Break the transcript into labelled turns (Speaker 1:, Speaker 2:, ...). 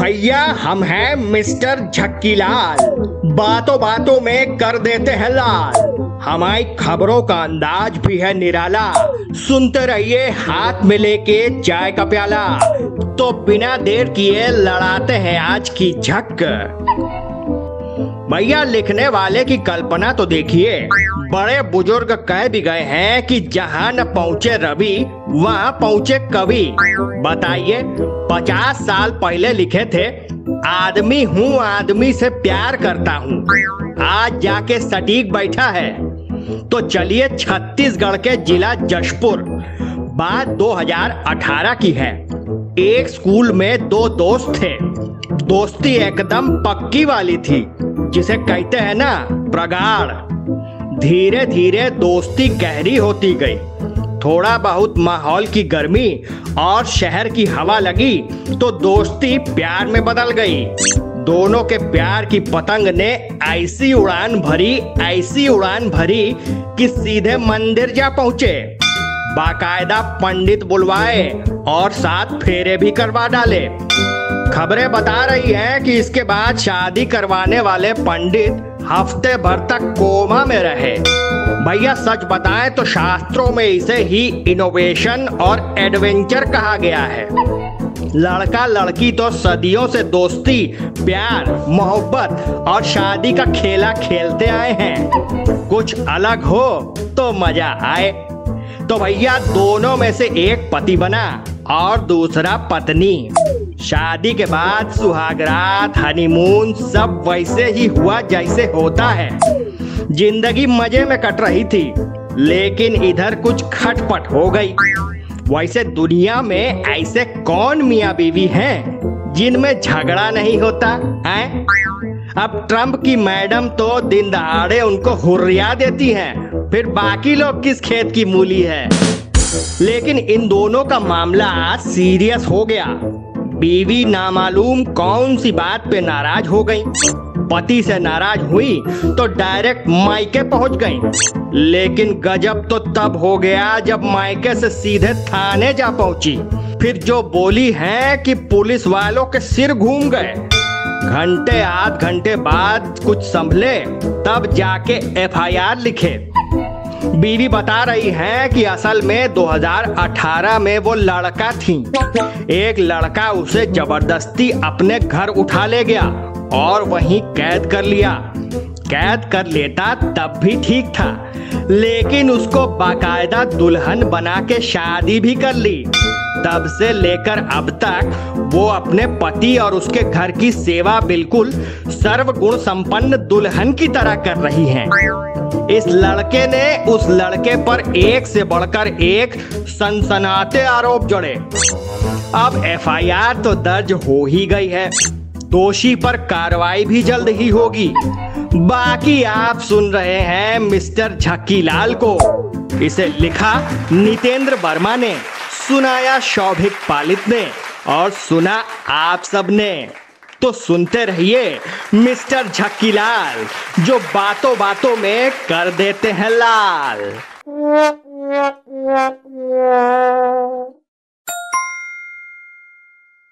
Speaker 1: भैया, हम हैं मिस्टर झक्कीलाल। बातों बातों में कर देते हैं लाल। हमारी खबरों का अंदाज भी है निराला। सुनते रहिए हाथ में लेके चाय का प्याला। तो बिना देर किए लड़ाते हैं आज की झक। भैया लिखने वाले की कल्पना तो देखिए। बड़े बुज़ुर्ग कह भी गए हैं कि जहाँ न पहुँचे रवि, वहाँ पहुँचे कवि। बताइए, पचास साल पहले लिखे थे, आदमी हूँ, आदमी से प्यार करता हूँ। आज जाके सटीक बैठा है। तो चलिए छत्तीसगढ़ के जिला जशपुर। बात 2018 की है। एक स्कूल में दो दोस्त थे। दोस्ती एकदम पक्की वाली थी, जिसे कहते हैं ना, प्रगाढ़। धीरे धीरे दोस्ती गहरी होती गई। थोड़ा बहुत माहौल की गर्मी और शहर की हवा लगी तो दोस्ती प्यार में बदल गई। दोनों के प्यार की पतंग ने ऐसी उड़ान भरी, ऐसी उड़ान भरी कि सीधे मंदिर जा पहुँचे। बाकायदा पंडित बुलवाए। और साथ फेरे भी करवा डाले। खबरें बता रही हैं कि इसके बाद शादी करवाने वाले पंडित हफ़्ते भर तक कोमा में रहे। भैया, सच बताएँ तो शास्त्रों में इसे ही इनोवेशन और एडवेंचर कहा गया है। लड़का लड़की तो सदियों से दोस्ती, प्यार, मोहब्बत और शादी का खेला खेलते आए हैं। कुछ अलग हो तो मज़ा आए। तो भैया, दोनों में से एक पति बना। और दूसरा पत्नी। शादी के बाद सुहागरात हनीमून सब वैसे ही हुआ जैसे होता है। ज़िंदगी मज़े में कट रही थी, लेकिन इधर कुछ खटपट हो गई। वैसे दुनिया में ऐसे कौन मियाँ बीवी हैं जिनमें झगड़ा नहीं होता, है? अब ट्रंप की मैडम तो दिन दहाड़े उनको हुर्रिया देती हैं, फिर बाकी लोग किस खेत की मूली है? लेकिन इन दोनों का मामला आज सीरियस हो गया। बीवी नामालूम कौन सी बात पे नाराज़ हो गई। पति से नाराज़ हुई तो डायरेक्ट मायके पहुँच गई। लेकिन गजब तो तब हो गया जब मायके से सीधे थाने जा पहुँची। फिर जो बोली है कि पुलिस वालों के सिर घूम गए। घंटे आध घंटे बाद कुछ संभले, तब जाके एफआईआर लिखे। बीवी बता रही है कि असल में 2018 में वो लड़का थी। एक लड़का उसे ज़बरदस्ती अपने घर उठा ले गया और वहीं कैद कर लिया। कैद कर लेता तब भी ठीक था, लेकिन उसको बाकायदा दुल्हन बना के शादी भी कर ली। तब से लेकर अब तक वो अपने पति और उसके घर की सेवा बिल्कुल सर्वगुण संपन्न दुल्हन की तरह कर रही हैं। इस लड़के ने उस लड़के पर एक से बढ़कर एक सनसनाते आरोप जड़े। अब एफआईआर तो दर्ज हो ही गई है। दोषी पर कार्रवाई भी जल्द ही होगी। बाकी आप सुन रहे हैं मिस्टर झक्की लाल को। इसे लिखा नितेंद्र वर्मा ने, सुनाया शौभिक पालित ने और सुना आप सबने। तो सुनते रहिए मिस्टर झक्कीलाल जो बातों बातों में कर देते हैं लाल।